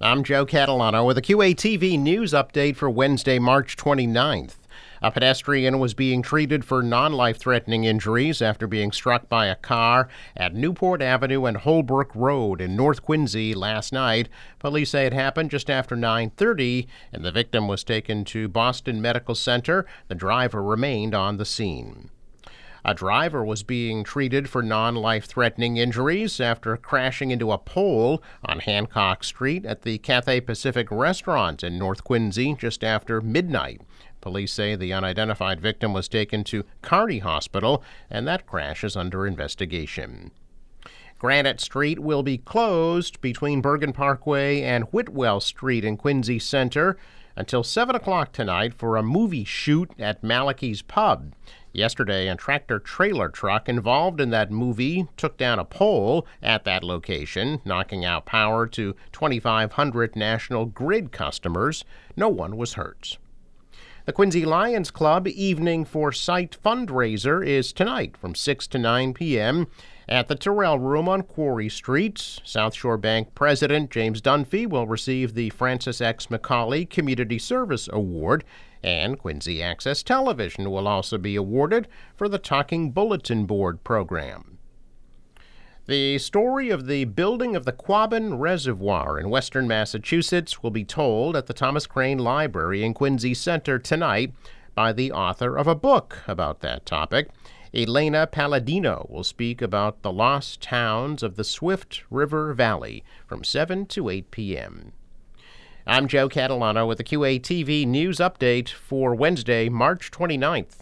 I'm Joe Catalano with a QATV news update for Wednesday, March 29th. A pedestrian was being treated for non life threatening injuries after being struck by a car at Newport Avenue and Holbrook Road in North Quincy last night. Police say it happened just after 9:30 and the victim was taken to Boston Medical Center. The driver remained on the scene. A driver was being treated for non life threatening injuries after crashing into a pole on Hancock Street at the Cathay Pacific restaurant in North Quincy just after midnight. Police say the unidentified victim was taken to Carney Hospital and that crash is under investigation. Granite Street will be closed between Burgin Parkway and Whitwell Street in Quincy Center until 7 o'clock tonight for a movie shoot at Malachy's Pub. Yesterday, a tractor trailer truck involved in that movie took down a pole at that location, knocking out power to 2,500 National Grid customers. No one was hurt. The Quincy Lions Club Evening for Sight fundraiser is tonight from 6 to 9 p.m. at the Tirrell Room on Quarry Street. South Shore Bank President James Dunphy will receive the Francis X. McCauley Community Service Award and Quincy Access Television will also be awarded for the Talking Bulletin Board program. The story of the building of the Quabbin Reservoir in western Massachusetts will be told at the Thomas Crane Library in Quincy Center tonight by the author of a book about that topic. Elena Palladino will speak about the lost towns of the Swift River Valley from 7 to 8 p.m. I'm Joe Catalano with the QATV News Update for Wednesday, March 29th.